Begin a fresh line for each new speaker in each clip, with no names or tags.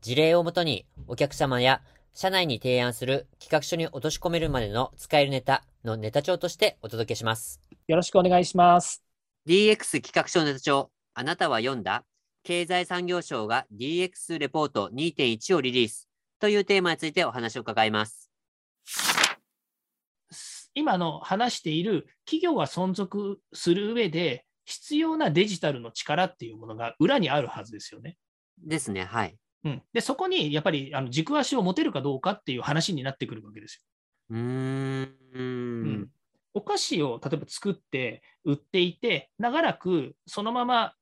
事例をもとにお客様や社内に提案する企画書に落とし込めるまでの使えるネタのネタ帳としてお届けします。
よろしくお願いします。
DX 企画書ネタ帳、あなたは読んだ経済産業省が DX レポート2.1をリリースというテーマについてお話を伺います。
今の話している企業が存続する上で必要なデジタルの力っていうものが裏にあるはずですよね。
ですね、はい。
うん、でそこにやっぱりあの軸足を持てるかどうかっていう話になってくるわけです
よ。うんう
んお菓子を例えば作って売っていて、長らくそのまま、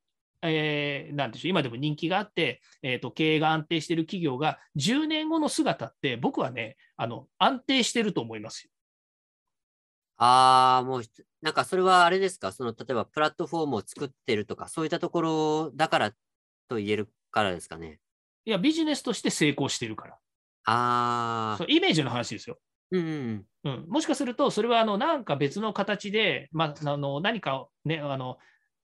えー、なんでしょう、今でも人気があって、えーと、経営が安定している企業が10年後の姿って、僕はね、あの安定してると思いますよ。
ああ、もう、なんかそれはあれですか、その例えばプラットフォームを作ってるとか、そういったところだからと言えるからですかね？
いや、ビジネスとして成功してるから。
あ
あ。イメージの話ですよ。
うん、
うん、もしかすると、それはあのなんか別の形で、まあ、あの何か、ね、あの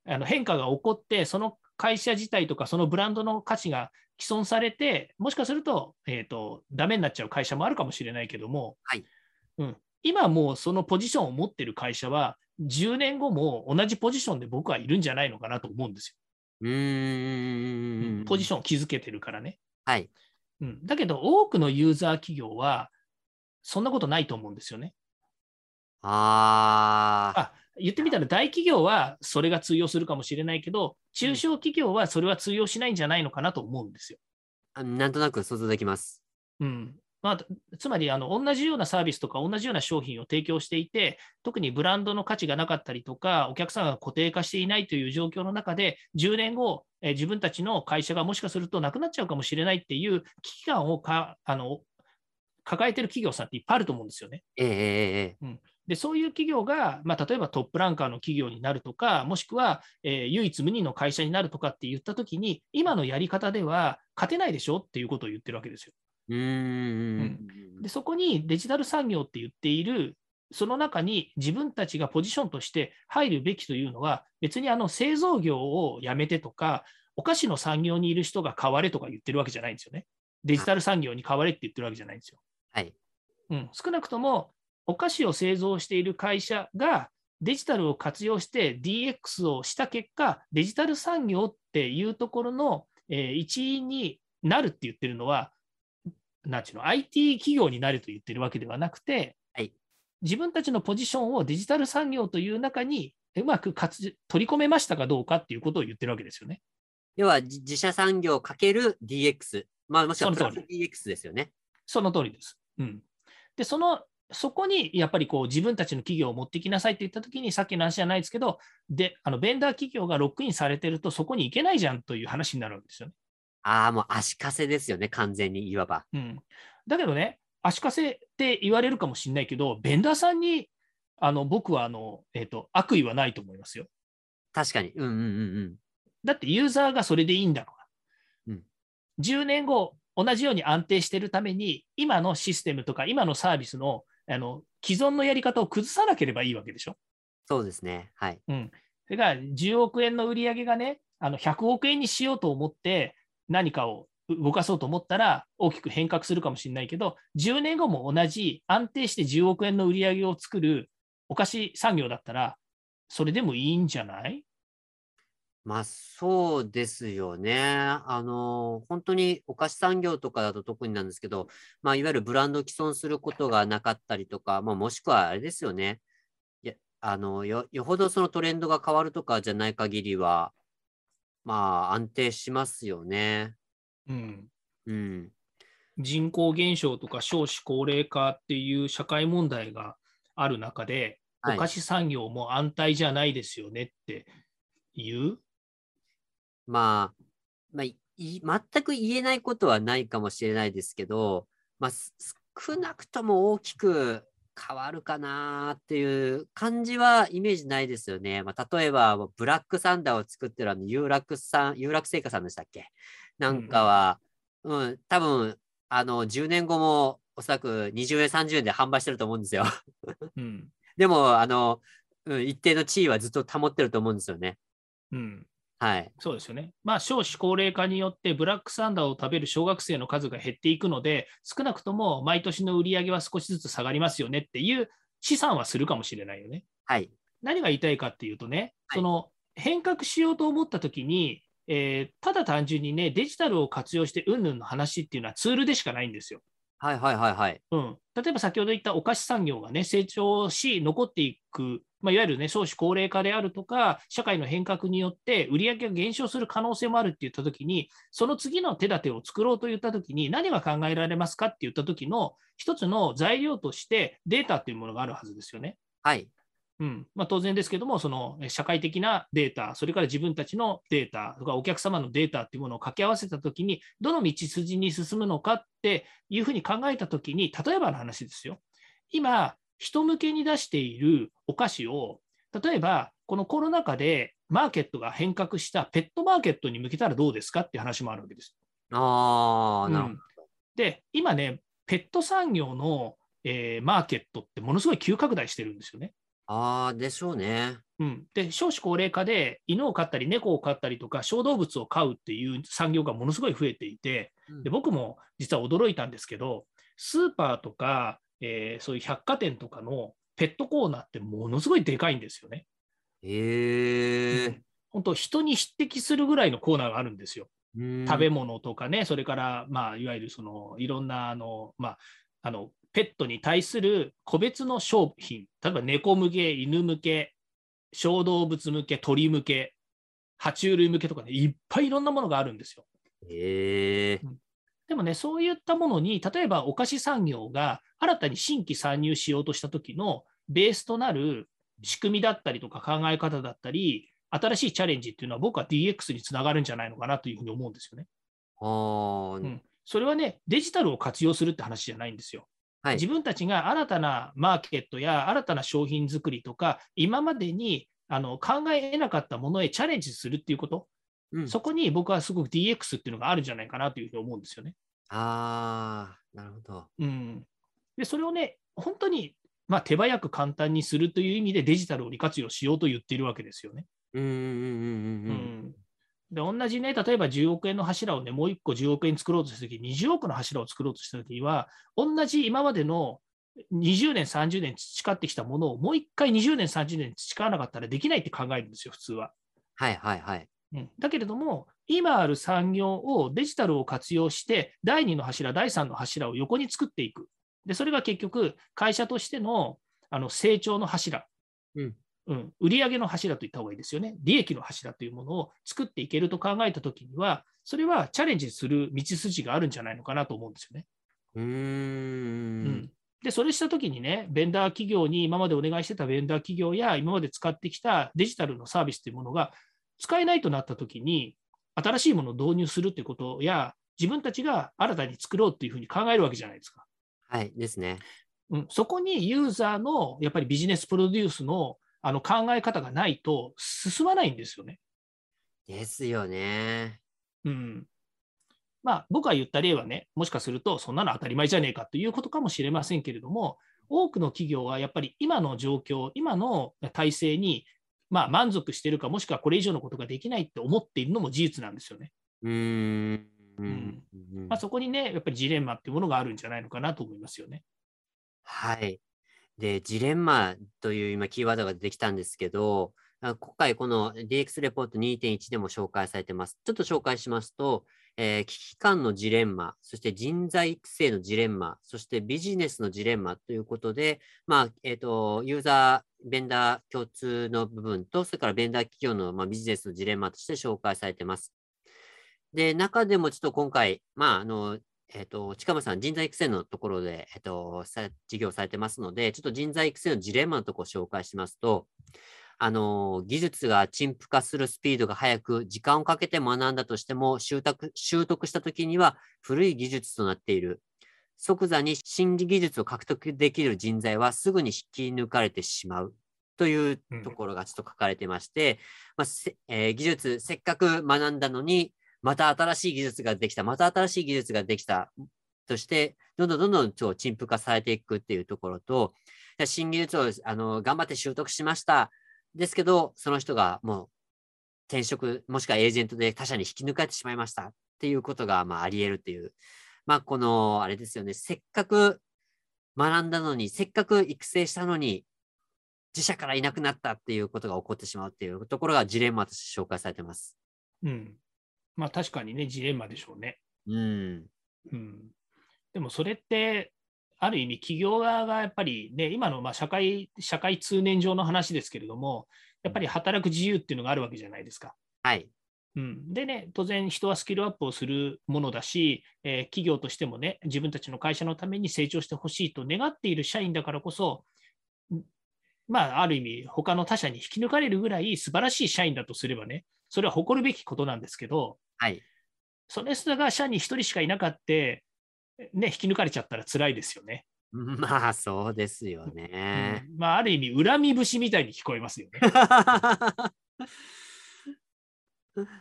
あの変化が起こって、その会社自体とか、そのブランドの価値が毀損されて、もしかすると、えーと、ダメになっちゃう会社もあるかもしれないけども、
はい
うん、今もうそのポジションを持ってる会社は、10年後も同じポジションで僕はいるんじゃないのかなと思うんですよ。
うん
ポジションを築けてるからね。
はい。
うん、だけど、多くのユーザー企業は、そんなことないと思うんですよね。
あ
あ。言ってみたら、大企業はそれが通用するかもしれないけど、中小企業はそれは通用しないんじゃないのかなと思うんですよ。
うん、なんとなく想像できます。
うん。まあ、つまりあの同じようなサービスとか同じような商品を提供していて、特にブランドの価値がなかったりとか、お客さんが固定化していないという状況の中で、10年後、え自分たちの会社がもしかするとなくなっちゃうかもしれないっていう危機感をかあの抱えてる企業さんっていっぱいあると思うんですよね。
え
ー、うん、でそういう企業が、まあ、例えばトップランカーの企業になるとか、もしくは、えー、唯一無二の会社になるとかって言ったときに、今のやり方では勝てないでしょっていうことを言ってるわけですよ。
うん、
でそこにデジタル産業って言っている、その中に自分たちがポジションとして入るべきというのは、別にあの製造業をやめてとか、お菓子の産業にいる人が変われとか言ってるわけじゃないんですよね。デジタル産業に変われって言ってるわけじゃないんですよ。
はい。
うん、少なくとも、お菓子を製造している会社がデジタルを活用して DX をした結果、デジタル産業っていうところの、えー、一員になるって言ってるのは、なんちゅうの、IT 企業になると言ってるわけではなくて、
はい、
自分たちのポジションをデジタル産業という中にうまく取り込めましたかどうかっていうことを言ってるわけですよね。
要は自社産業かける DX、まあ、もしくは DX ですよね。
その通りです。うん、で、そのそこにやっぱりこう自分たちの企業を持ってきなさいって言ったときに、さっきの話じゃないですけど、であのベンダー企業がロックインされてると、そこに行けないじゃんという話になるわけですよね。
ああ、もう足かせですよね、完全にいわば。
うん、だけどね、足かせって言われるかもしれないけど、ベンダーさんにあの僕はあの、えーと、悪意はないと思いますよ。
確かに。うんうんうんうん。
だってユーザーがそれでいいんだから。うん、10年後、同じように安定しているために、今のシステムとか今のサービスのあの既存のやり方を崩さなければいいわけでしょ。
そうですね。はい。
うん。それから10億円の売り上げがね、あの100億円にしようと思って何かを動かそうと思ったら大きく変革するかもしれないけど、10年後も同じ安定して10億円の売り上げを作るお菓子産業だったら、それでもいいんじゃない？
まあそうですよね。あの、本当にお菓子産業とかだと特になんですけど、まあいわゆるブランドを既存することがなかったりとか、まあもしくはあれですよね。いや、あの、よ、よほどそのトレンドが変わるとかじゃない限りは、まあ安定しますよね。
うん。
うん。
人口減少とか少子高齢化っていう社会問題がある中で、お菓子産業も安泰じゃないですよねって言う、
まあ、まあ、い全く言えないことはないかもしれないですけど、まあ、少なくとも大きく変わるかなっていう感じはイメージないですよね。まあ、例えば、ブラックサンダーを作ってるあの、有楽さん、有楽製菓さんでしたっけ？なんかは、うん、うん、多分、あの、10年後もおそらく20円、30円で販売してると思うんですよ。
うん、
でも、あの、うん、一定の地位はずっと保ってると思うんですよね。
うん。
はい。
そうですよね。まあ、少子高齢化によってブラックサンダーを食べる小学生の数が減っていくので、少なくとも毎年の売り上げは少しずつ下がりますよねっていう試算はするかもしれないよね。
はい。
何が言いたいかっていうとね、はい、その変革しようと思ったときに、えー、ただ単純にね、デジタルを活用してうんぬんの話っていうのはツールでしかないんですよ。
はいはいはいはい。
うん、例えば先ほど言ったお菓子産業がね、成長し、残っていく、まあ、いわゆるね、少子高齢化であるとか、社会の変革によって売上が減少する可能性もあるって言ったときに、その次の手立てを作ろうと言ったときに、何が考えられますかって言ったときの一つの材料としてデータっていうものがあるはずですよね。
はい。
うんまあ、当然ですけども、その社会的なデータ、それから自分たちのデータとかお客様のデータっていうものを掛け合わせたときに、どの道筋に進むのかっていうふうに考えたときに、例えばの話ですよ。今、人向けに出しているお菓子を、例えばこのコロナ禍でマーケットが変革したペットマーケットに向けたらどうですかっていう話もあるわけです。
あなるほど、うん、
で、今ね、ペット産業の、えー、マーケットってものすごい急拡大してるんですよね。
ああ、でしょうね。
うん、で少子高齢化で犬を飼ったり猫を飼ったりとか小動物を飼うっていう産業がものすごい増えていて、で僕も実は驚いたんですけどスーパーとか、えー、そういう百貨店とかのペットコーナーってものすごいでかいんですよね。
へえ、うん、
本当人に匹敵するぐらいのコーナーがあるんですよ。食べ物とかねそれから、まあ、いわゆるそのいろんなあの、まあ、あのペットに対する個別の商品、例えば猫向け、犬向け、小動物向け、鳥向け、爬虫類向けとかね、いっぱいいろんなものがあるんですよ。
へ
うん、でもね、そういったものに、例えばお菓子産業が新たに新規参入しようとした時のベースとなる仕組みだったりとか考え方だったり、新しいチャレンジっていうのは僕は DX につながるんじゃないのかなというふうに思うんですよね。
あ
うん、それはね、デジタルを活用するって話じゃないんですよ。はい、自分たちが新たなマーケットや新たな商品作りとか、今までにあの考え得なかったものへチャレンジするっていうこと、うん、そこに僕はすごく DX っていうのがあるんじゃないかなというふうに思うんですよね。
ああ、なるほど。
うん、でそれをね、本当に、まあ、手早く簡単にするという意味でデジタルを利活用しようと言っているわけですよね。
うんうんうんうんうん。
で、同じね、例えば10億円の柱をね、もう1個10億円作ろうとしたとき、20億の柱を作ろうとしたときには、同じ今までの20年、30年培ってきたものをもう1回20年、30年培わなかったらできないって考えるんですよ、普通は。
はいはいはい。
うん、だけれども、今ある産業をデジタルを活用して、第2の柱、第3の柱を横に作っていく。で、それが結局、会社としてのあの成長の柱、
うん、
うん、売上の柱と言った方がいいですよね。利益の柱というものを作っていけると考えたときには、それはチャレンジする道筋があるんじゃないのかなと思うんですよね。
うんうん
で、それしたときにね、ベンダー企業に今までお願いしてたベンダー企業や今まで使ってきたデジタルのサービスというものが使えないとなったときに、新しいものを導入するということや、自分たちが新たに作ろうというふうに考えるわけじゃないですか。
はいですね。
うん、そこにユーザーのやっぱりビジネスプロデュースのあの考え方がないと進まないんですよね。
ですよね。
うん。まあ、僕が言った例はね、もしかすると、そんなの当たり前じゃねえかということかもしれませんけれども、多くの企業はやっぱり今の状況、今の体制に、まあ、満足しているか、もしくはこれ以上のことができないって思っているのも事実なんですよね。
うん
うんまあ、そこにね、やっぱりジレンマっていうものがあるんじゃないのかなと思いますよね。
はい。で、ジレンマという今キーワードが出てきたんですけど、今回この DX レポート2.1でも紹介されてます。ちょっと紹介しますと、えー、危機感のジレンマ、そして人材育成のジレンマ、そしてビジネスのジレンマということで、まあ、えっ、ー、と、ユーザー、ベンダー共通の部分と、それからベンダー企業の、まあ、ビジネスのジレンマとして紹介されています。で、中でもちょっと今回、まあ、あの、えっ、ー、と、近間さん、人材育成のところで、えっ、ー、と、事業されてますので、ちょっと人材育成のジレンマのところを紹介しますと、あの、技術が陳腐化するスピードが速く、時間をかけて学んだとしても習得、習得したときには古い技術となっている。即座に新技術を獲得できる人材はすぐに引き抜かれてしまう。というところがちょっと書かれてまして、うん、まあえー、技術、せっかく学んだのに、また新しい技術ができた、また新しい技術ができたとして、どんどんどんどん超陳腐化されていくっていうところと、新技術をあの頑張って習得しました。ですけど、その人がもう転職、もしくはエージェントで他社に引き抜かれてしまいましたっていうことがまああり得るっていう。まあ、この、あれですよね、せっかく学んだのに、せっかく育成したのに、自社からいなくなったっていうことが起こってしまうっていうところがジレンマとして紹介されてます。
うん。まあ確かにね、ジレンマでしょうね。
うん。
うん、でもそれって、ある意味、企業側がやっぱりね、今のまあ社会社会通念上の話ですけれども、やっぱり働く自由っていうのがあるわけじゃないですか。
はい。
うん、でね、当然、人はスキルアップをするものだし、えー、企業としてもね、自分たちの会社のために成長してほしいと願っている社員だからこそ、まあ、ある意味、他の他社に引き抜かれるぐらい素晴らしい社員だとすればね、それは誇るべきことなんですけど、
はい、
それすらが社に1人しかいなかった、ね、引き抜かれちゃったら辛いですよね。
まあ、そうですよね。
うん、まあ、ある意味、恨み節みたいに聞こえますよね。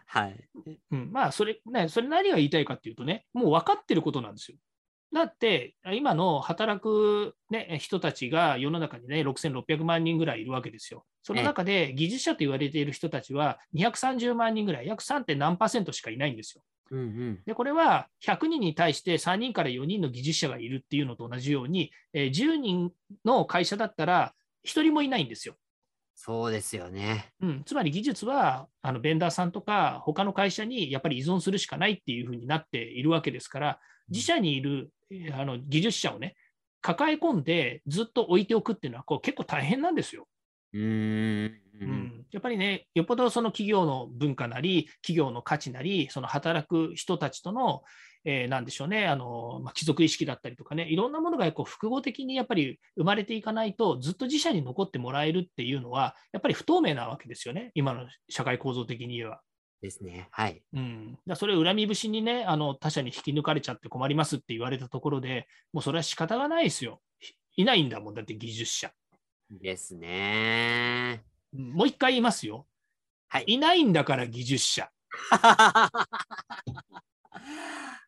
はい。
うん、まあ、それ、ね、それ何が言いたいかっていうとね、もう分かってることなんですよ。だって、今の働く、ね、人たちが世の中にね、6600万人ぐらいいるわけですよ。その中で技術者と言われている人たちは230万人ぐらい、約 3. 何パーセントしかいないんですよ。
うんうん、
でこれは100人に対して3人から4人の技術者がいるっていうのと同じように、えー、10人の会社だったら1人もいないんですよ。
そうですよね。
うん、つまり技術はあのベンダーさんとか他の会社にやっぱり依存するしかないっていうふうになっているわけですから、自社にいるあの技術者をね、抱え込んでずっと置いておくっていうのはこう結構大変なんですよ。
うん
うん、やっぱりね、よっぽどその企業の文化なり、企業の価値なり、その働く人たちとの、えー、なんでしょうね、あのまあ、貴族意識だったりとかね、いろんなものがこう複合的にやっぱり生まれていかないと、ずっと自社に残ってもらえるっていうのは、やっぱり不透明なわけですよね、今の社会構造的に言えば。
ですね。はい。
うん、だそれを恨み節にね、あの他社に引き抜かれちゃって困りますって言われたところで、もうそれは仕方がないですよ。いないんだもん、だって技術者。
ですね。
もう一回言いますよ。
はい。
いないんだから技術者。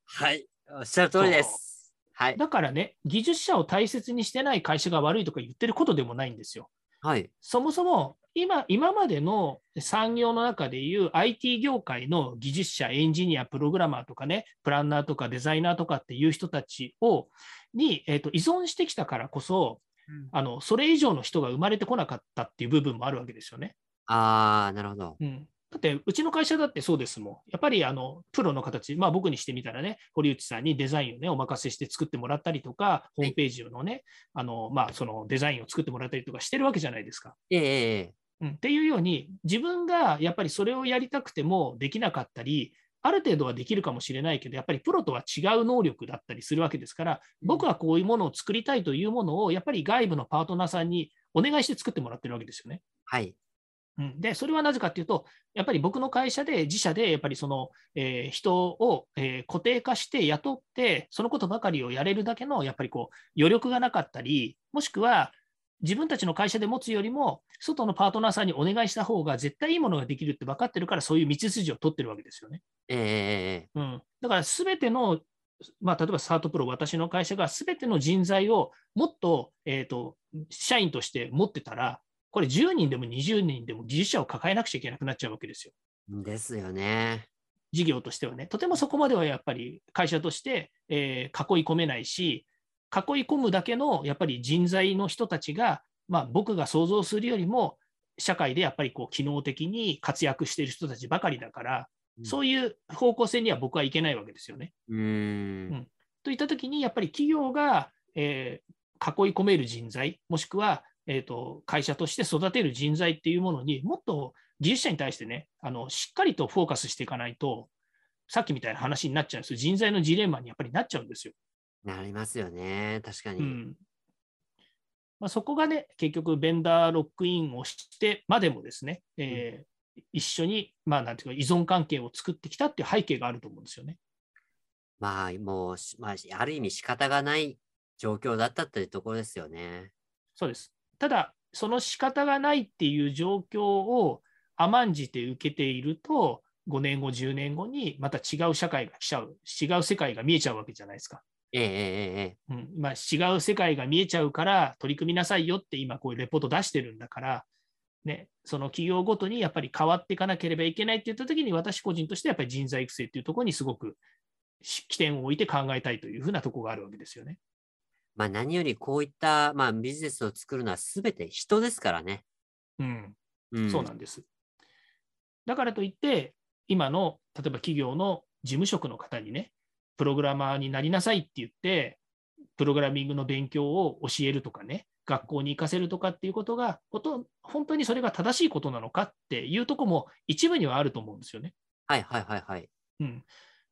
はい。おっしゃる通りです。はい。
だからね、技術者を大切にしてない会社が悪いとか言ってることでもないんですよ。
はい。
そもそも今今までの産業の中でいう IT 業界の技術者、エンジニア、プログラマーとかね、プランナーとかデザイナーとかっていう人たちをに、えーと、依存してきたからこそ、うん、あの、それ以上の人が生まれてこなかったっていう部分もあるわけですよね。
ああ、なるほど。
うん、だって、うちの会社だってそうですもん。やっぱりあのプロの形、まあ、僕にしてみたらね、堀内さんにデザインを、ね、お任せして作ってもらったりとか、ホームページのね、あのまあ、そのデザインを作ってもらったりとかしてるわけじゃないですか。
ええ
うん、っていうように、自分がやっぱりそれをやりたくてもできなかったり、ある程度はできるかもしれないけど、やっぱりプロとは違う能力だったりするわけですから、僕はこういうものを作りたいというものを、やっぱり外部のパートナーさんにお願いして作ってもらってるわけですよね。
はい。
うん、で、それはなぜかというと、やっぱり僕の会社で、自社で、やっぱりその、えー、人を、えー、固定化して雇って、そのことばかりをやれるだけの、やっぱりこう、余力がなかったり、もしくは、自分たちの会社で持つよりも、外のパートナーさんにお願いした方が絶対いいものができるって分かってるから、そういう道筋を取ってるわけですよね。
え
ー、うん、だから、すべての、まあ、例えばスタートプロ、私の会社がすべての人材をもっと,、えーと社員として持ってたら、これ10人でも20人でも技術者を抱えなくちゃいけなくなっちゃうわけですよ。
ですよね。
事業としてはね、とてもそこまではやっぱり会社として、えー、囲い込めないし、囲い込むだけのやっぱり人材の人たちが、まあ、僕が想像するよりも、社会でやっぱりこう機能的に活躍している人たちばかりだから、うん、そういう方向性には僕はいけないわけですよね。
うん、うん、
といったときに、やっぱり企業が、えー、囲い込める人材、もしくはえーと、会社として育てる人材っていうものにもっと技術者に対してねあのしっかりとフォーカスしていかないとさっきみたいな話になっちゃうんですよ人材のジレンマにやっぱりなっちゃうんですよ。
なりますよね確かに。うん
まあ、そこがね、結局、ベンダーロックインをしてまでもですね、えー、一緒に、まあ、なんていうか、依存関係を作ってきたっていう背景があると思うんですよね。
まあ、もう、まあ、ある意味仕方がない状況だったというところですよね。
そうです。ただ、その仕方がないっていう状況を甘んじて受けていると、5年後、10年後にまた違う社会が来ちゃう、違う世界が見えちゃうわけじゃないですか。
ええええ
うんまあ、違う世界が見えちゃうから取り組みなさいよって今こういうレポート出してるんだから、ね、その企業ごとにやっぱり変わっていかなければいけないって言ったときに私個人としてやっぱり人材育成っていうところにすごく起点を置いて考えたいというふうなところがあるわけですよね。
まあ何よりこういった、まあ、ビジネスを作るのはすべて人ですからね。
うん、うん、そうなんです。だからといって、今の例えば企業の事務職の方にね、プログラマーになりなさいって言って、プログラミングの勉強を教えるとかね、学校に行かせるとかっていうことが、本当にそれが正しいことなのかっていうとこも一部にはあると思うんですよね。
はいはいはいはい。
うん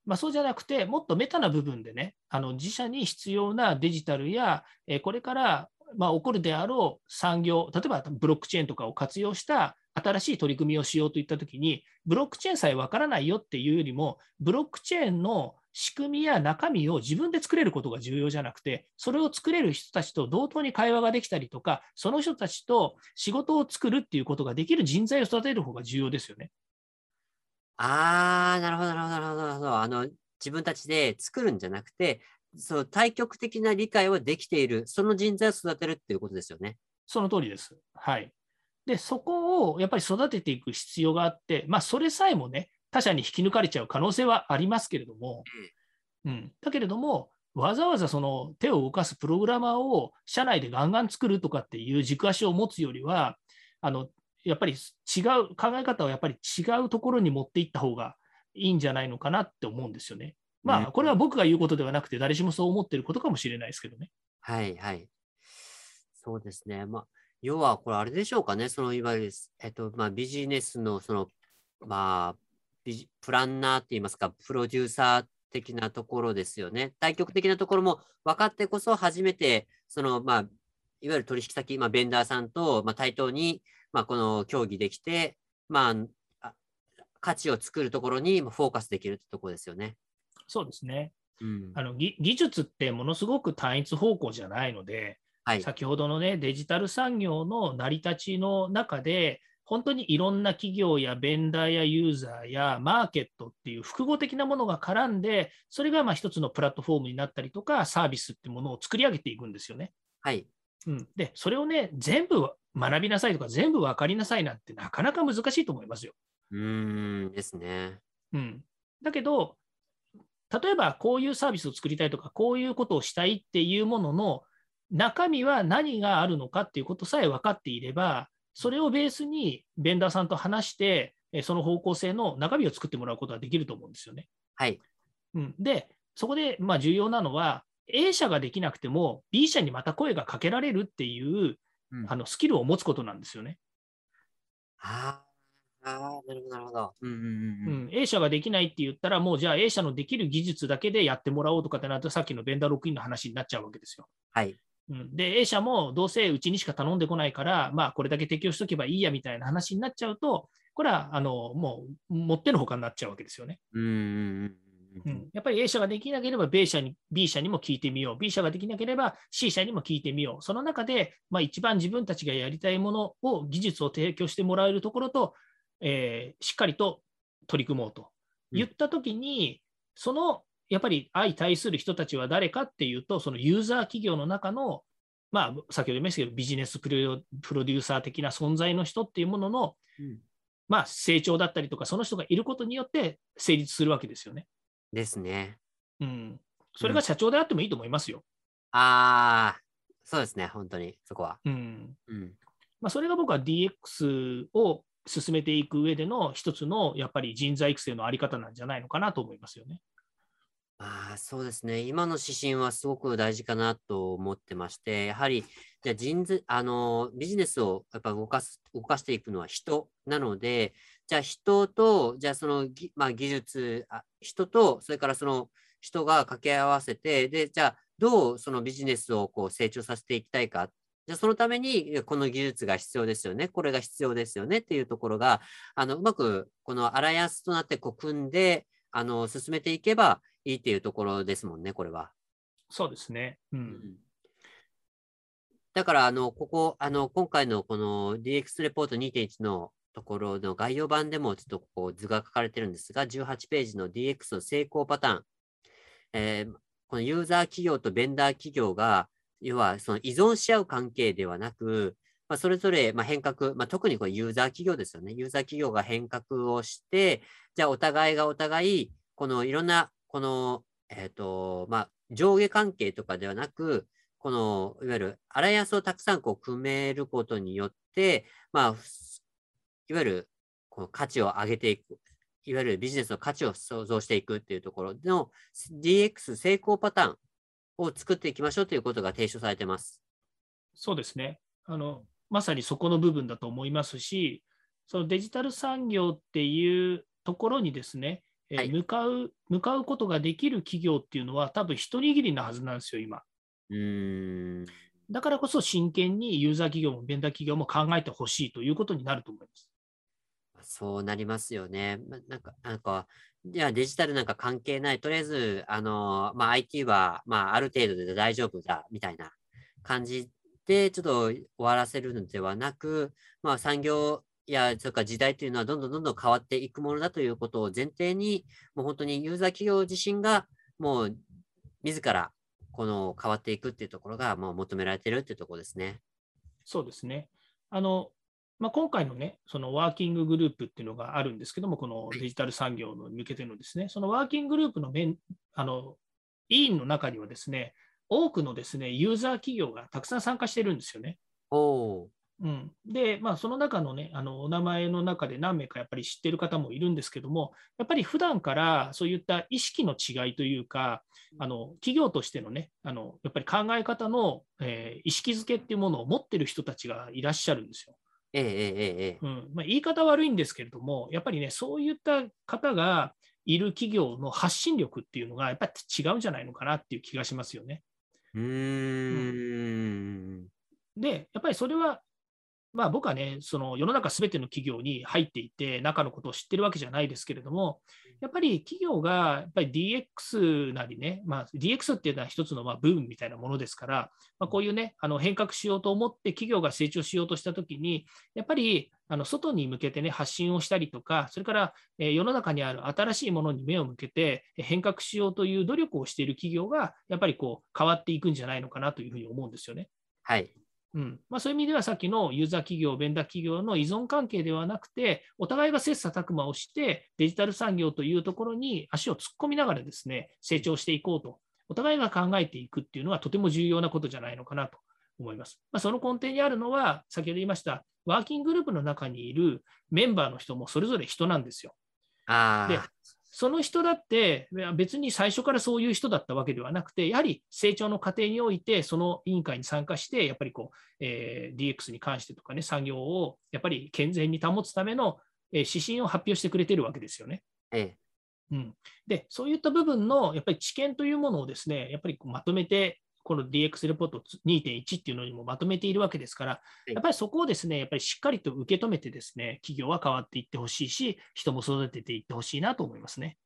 まあ、そうじゃなくて、もっとメタな部分でね、あの自社に必要なデジタルや、えこれからまあ起こるであろう産業、例えばブロックチェーンとかを活用した新しい取り組みをしようといったときに、ブロックチェーンさえわからないよっていうよりも、ブロックチェーンの仕組みや中身を自分で作れることが重要じゃなくて、それを作れる人たちと同等に会話ができたりとか、その人たちと仕事を作るっていうことができる人材を育てる方が重要ですよね。
ああ、なるほど、なるほど、なるほど。あの、自分たちで作るんじゃなくて、その対極的な理解はできている、その人材を育てるっていうことですよね。
その通りです。はい。で、そこをやっぱり育てていく必要があって、まあ、それさえもね、他者に引き抜かれちゃう可能性はありますけれども、うん、だけれども、わざわざその手を動かすプログラマーを社内でガンガン作るとかっていう軸足を持つよりは、あのやっぱり違う考え方をやっぱり違うところに持っていった方がいいんじゃないのかなって思うんですよね。まあ、これは僕が言うことではなくて、誰しもそう思ってることかもしれないですけどね。
はいはい。そうですね。まあ、要はこれあれでしょうかね。そのいわゆる、えっと、まあ、ビジネスのその、まあ、プランナーって言いますか、プロデューサー的なところですよね。対極的なところも分かってこそ初めて、その、まあ、いわゆる取引先、まあ、ベンダーさんと、まあ、対等に、まあ、この協議できて、まあ、価値を作るところにフォーカスできるってところですよね。
そうですね。うん、あの技術ってものすごく単一方向じゃないので、はい、先ほどのね、デジタル産業の成り立ちの中で、本当にいろんな企業やベンダーやユーザーやマーケットっていう複合的なものが絡んで、それがまあ一つのプラットフォームになったりとか、サービスってものを作り上げていくんですよね。
はい。
うん、で、それをね、全部学びなさいとか、全部分かりなさいなんてなかなか難しいと思いますよ。
うんですね。
うん。だけど、例えばこういうサービスを作りたいとか、こういうことをしたいっていうものの中身は何があるのかっていうことさえ分かっていれば、それをベースにベンダーさんと話して、その方向性の中身を作ってもらうことができると思うんですよね。
はい。
うん、で、そこでまあ重要なのは、A 社ができなくても B 社にまた声がかけられるっていう、うん、あのスキルを持つことなんですよね。
ああ、なるほど、なるほど。うんうんうん
うん、A 社ができないって言ったら、もうじゃあ A 社のできる技術だけでやってもらおうとかってなると、さっきのベンダーロックインの話になっちゃうわけですよ。
はい。
うん、で、A 社もどうせうちにしか頼んでこないから、まあ、これだけ適用しとけばいいやみたいな話になっちゃうと、これはあのもう持ってのほかになっちゃうわけですよね。
うん
うん、やっぱり A 社ができなければ B 社に B 社にも聞いてみよう。B 社ができなければ C 社にも聞いてみよう。その中で、まあ、一番自分たちがやりたいものを、技術を提供してもらえるところと、えー、しっかりと取り組もうと言ったときに、うん、そのやっぱり相対する人たちは誰かっていうと、そのユーザー企業の中の、まあ、先ほど言いましたけど、ビジネスプロデューサー的な存在の人っていうものの、うん、まあ、成長だったりとか、その人がいることによって成立するわけですよね。
ですね。
うん。それが社長であってもいいと思いますよ。うん、
ああ、そうですね、本当に、そこは。
うん。うん、まあ、それが僕は DX を進めていく上での一つのやっぱり人材育成のあり方なんじゃないのかなと思いますよね。
あ、そうですね。今の指針はすごく大事かなと思ってまして、やはり、じゃあ人、あの、ビジネスをやっぱ動かす、動かしていくのは人なので、じゃあ人と、じゃあその、まあ、技術あ、人と、それからその人が掛け合わせて、で、じゃあどうそのビジネスをこう成長させていきたいかじゃあそのためにこの技術が必要ですよね、これが必要ですよねっていうところが、あのうまくこのアライアンスとなってこう組んであの進めていけばいいっていうところですもんね、これは。
そうですね。うん、
だから、あの、ここ、あの、今回のこの DX レポート2.1のところの概要版でもちょっとこう図が書かれてるんですが、18ページの DX の成功パターン。えー、このユーザー企業とベンダー企業が、要はその依存し合う関係ではなく、まあ、それぞれま変革、まあ、特にこれユーザー企業ですよね。ユーザー企業が変革をして、じゃあお互いがお互い、このいろんな、この、えっ、ー、と、まあ、上下関係とかではなく、この、いわゆるアライアンスをたくさんこう組めることによって、まあ、いわゆるこの価値を上げていく、いわゆるビジネスの価値を創造していくっていうところの DX 成功パターンを作っていきましょうということが提唱されています。
そうですね。あの、まさにそこの部分だと思いますし、そのデジタル産業っていうところにですね、はい、向かう、向かうことができる企業っていうのは多分一握りなはずなんですよ、今。
うん
だからこそ真剣にユーザー企業もベンダー企業も考えてほしいということになると思います。
そうなりますよね。なんか、なんか、じゃあデジタルなんか関係ない。とりあえず、あの、まあ、IT は、まあ、ある程度で大丈夫だ、みたいな感じで、ちょっと終わらせるのではなく、まあ、産業や、そか時代というのはどんどんどんどん変わっていくものだということを前提に、もう本当にユーザー企業自身が、もう、自らこの変わっていくっていうところが、まあ、求められてるっていうところですね。
そうですね。あの、まあ、今回のね、そのワーキンググループっていうのがあるんですけども、このデジタル産業に向けてのですね、そのワーキンググループの面あの委員の中にはですね、多くのですね、ユーザー企業がたくさん参加してるんですよね。
お
うん、で、まあ、その中のね、あのお名前の中で何名かやっぱり知ってる方もいるんですけども、やっぱり普段からそういった意識の違いというか、あの企業としてのね、あのやっぱり考え方の、えー、意識づけっていうものを持ってる人たちがいらっしゃるんですよ。
ええええ
うん。まあ、言い方悪いんですけれども、やっぱりね、そういった方がいる企業の発信力っていうのが、やっぱり違うんじゃないのかなっていう気がしますよね。
うん、
で、やっぱりそれはまあ、僕はね、その世の中すべての企業に入っていて、中のことを知ってるわけじゃないですけれども、やっぱり企業がやっぱり DX なりね、まあ、DX っていうのは一つのまあブームみたいなものですから、まあ、こういうね、あの変革しようと思って企業が成長しようとしたときに、やっぱりあの外に向けてね、発信をしたりとか、それから、え世の中にある新しいものに目を向けて変革しようという努力をしている企業が、やっぱりこう変わっていくんじゃないのかなというふうに思うんですよね。
はい。
うんまあ、そういう意味ではさっきのユーザー企業、ベンダー企業の依存関係ではなくて、お互いが切磋琢磨をして、デジタル産業というところに足を突っ込みながらですね、成長していこうと、お互いが考えていくっていうのはとても重要なことじゃないのかなと思います。まあ、その根底にあるのは、先ほど言いました、ワーキンググループの中にいるメンバーの人もそれぞれ人なんですよ。
で
その人だって別に最初からそういう人だったわけではなくて、やはり成長の過程において、その委員会に参加して、やっぱりこう、えー、DX に関してとかね、産業をやっぱり健全に保つための、え指針を発表してくれてるわけですよね。
ええ
うん、でそういった部分のやっぱり知見というものをですね、やっぱりまとめてこの DX レポート2.1っていうのにもまとめているわけですから、やっぱりそこをですね、やっぱりしっかりと受け止めてですね、企業は変わっていってほしいし、人も育てていってほしいなと思いますね。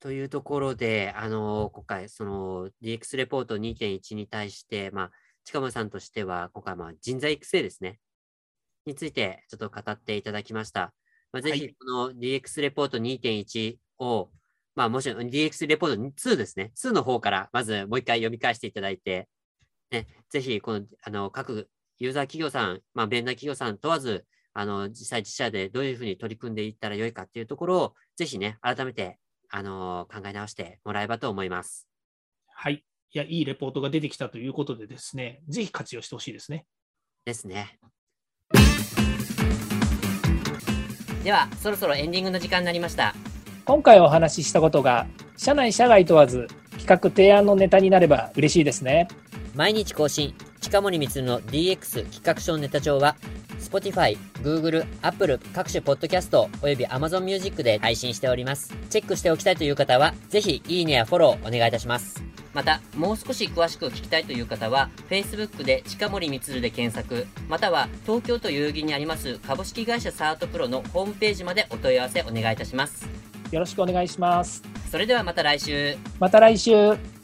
というところで、あの今回、その DX レポート2.1に対して、まあ、近森さんとしては、今回、まあ、人材育成ですね、についてちょっと語っていただきました。まあ、ぜひ、この DX レポート2.1を、まあ、もしろん DX レポート2ですね。2の方からまずもう一回読み返していただいて、ね、ぜひこのあの各ユーザー企業さん、まあ、ベンダー企業さん問わず、あの実際自社でどういうふうに取り組んでいったらよいかっていうところを、ぜひね、改めてあの考え直してもらえばと思います。
はい。いや、いいレポートが出てきたということでですね、ぜひ活用してほしいですね。
ですね。では、そろそろエンディングの時間になりました。
今回お話ししたことが、社内社外問わず、企画提案のネタになれば嬉しいですね。
毎日更新、近森光の DX 企画書ネタ帳は、Spotify、Google、Apple 各種ポッドキャストおよび Amazon Music で配信しております。チェックしておきたいという方は、ぜひいいねやフォローお願いいたします。また、もう少し詳しく聞きたいという方は、Facebook で近森光で検索、または東京都遊戯にあります株式会社サートプロのホームページまでお問い合わせお願いいたします。
よろしくお願いします。
それではまた来週。
また来週。